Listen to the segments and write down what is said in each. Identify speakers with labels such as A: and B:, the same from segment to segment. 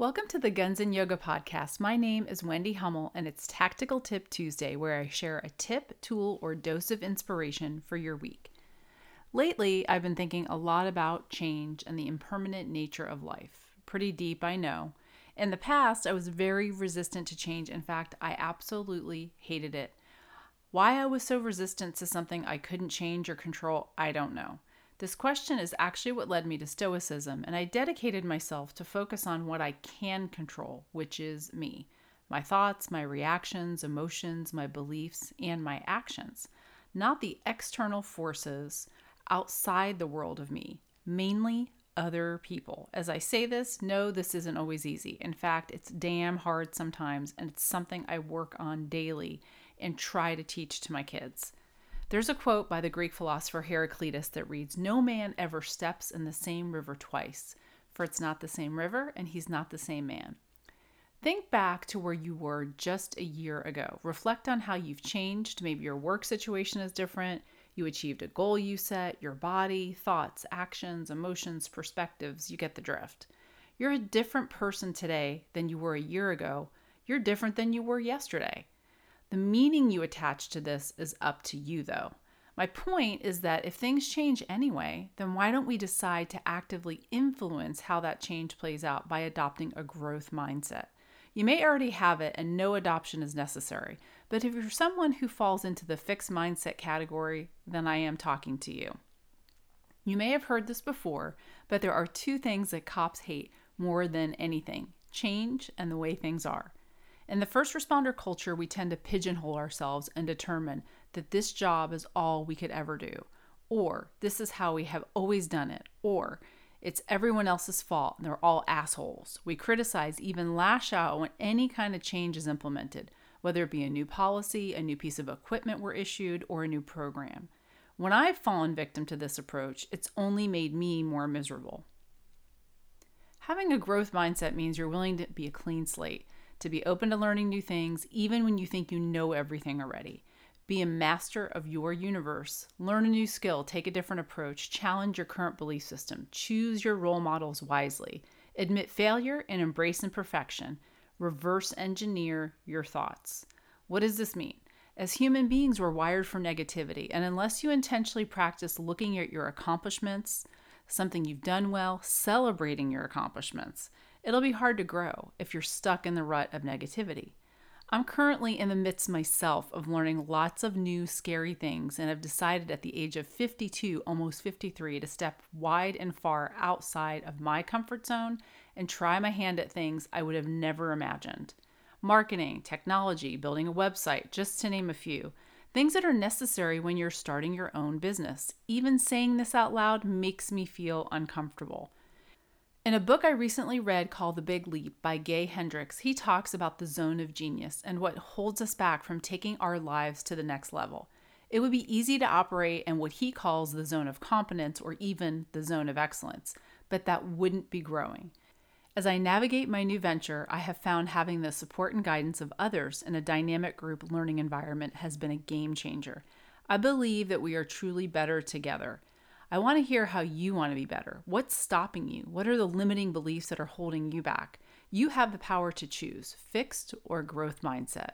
A: Welcome to the Guns and Yoga podcast. My name is Wendy Hummel, and it's Tactical Tip Tuesday, where I share a tip, tool, or dose of inspiration for your week. Lately, I've been thinking a lot about change and the impermanent nature of life. Pretty deep, I know. In the past, I was very resistant to change. In fact, I absolutely hated it. Why I was so resistant to something I couldn't change or control, I don't know. This question is actually what led me to Stoicism, and I dedicated myself to focus on what I can control, which is me my thoughts, my reactions, emotions, my beliefs, and my actions, not the external forces outside the world of me, mainly other people. As I say this, no, this isn't always easy. In fact, it's damn hard sometimes, and it's something I work on daily and try to teach to my kids. There's a quote by the Greek philosopher Heraclitus that reads No man ever steps in the same river twice, for it's not the same river and he's not the same man. Think back to where you were just a year ago. Reflect on how you've changed. Maybe your work situation is different. You achieved a goal you set, your body, thoughts, actions, emotions, perspectives. You get the drift. You're a different person today than you were a year ago. You're different than you were yesterday. The meaning you attach to this is up to you, though. My point is that if things change anyway, then why don't we decide to actively influence how that change plays out by adopting a growth mindset? You may already have it and no adoption is necessary, but if you're someone who falls into the fixed mindset category, then I am talking to you. You may have heard this before, but there are two things that cops hate more than anything change and the way things are. In the first responder culture, we tend to pigeonhole ourselves and determine that this job is all we could ever do, or this is how we have always done it, or it's everyone else's fault and they're all assholes. We criticize, even lash out when any kind of change is implemented, whether it be a new policy, a new piece of equipment were issued, or a new program. When I've fallen victim to this approach, it's only made me more miserable. Having a growth mindset means you're willing to be a clean slate to be open to learning new things, even when you think you know everything already. Be a master of your universe. Learn a new skill, take a different approach, challenge your current belief system, choose your role models wisely, admit failure and embrace imperfection, reverse engineer your thoughts. What does this mean? As human beings, we're wired for negativity, and unless you intentionally practice looking at your accomplishments, something you've done well, celebrating your accomplishments, it'll be hard to grow if you're stuck in the rut of negativity. I'm currently in the midst myself of learning lots of new scary things and have decided at the age of 52, almost 53, to step wide and far outside of my comfort zone and try my hand at things I would have never imagined. Marketing, technology, building a website, just to name a few. Things that are necessary when you're starting your own business. Even saying this out loud makes me feel uncomfortable. In a book I recently read called The Big Leap by Gay Hendricks, he talks about the zone of genius and what holds us back from taking our lives to the next level. It would be easy to operate in what he calls the zone of competence or even the zone of excellence, but that wouldn't be growing. As I navigate my new venture, I have found having the support and guidance of others in a dynamic group learning environment has been a game changer. I believe that we are truly better together. I want to hear how you want to be better. What's stopping you? What are the limiting beliefs that are holding you back? You have the power to choose fixed or growth mindset.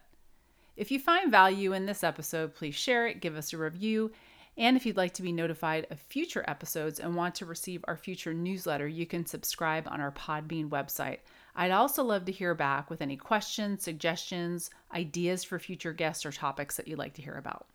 A: If you find value in this episode, please share it, give us a review, and if you'd like to be notified of future episodes and want to receive our future newsletter, you can subscribe on our Podbean website. I'd also love to hear back with any questions, suggestions, ideas for future guests, or topics that you'd like to hear about.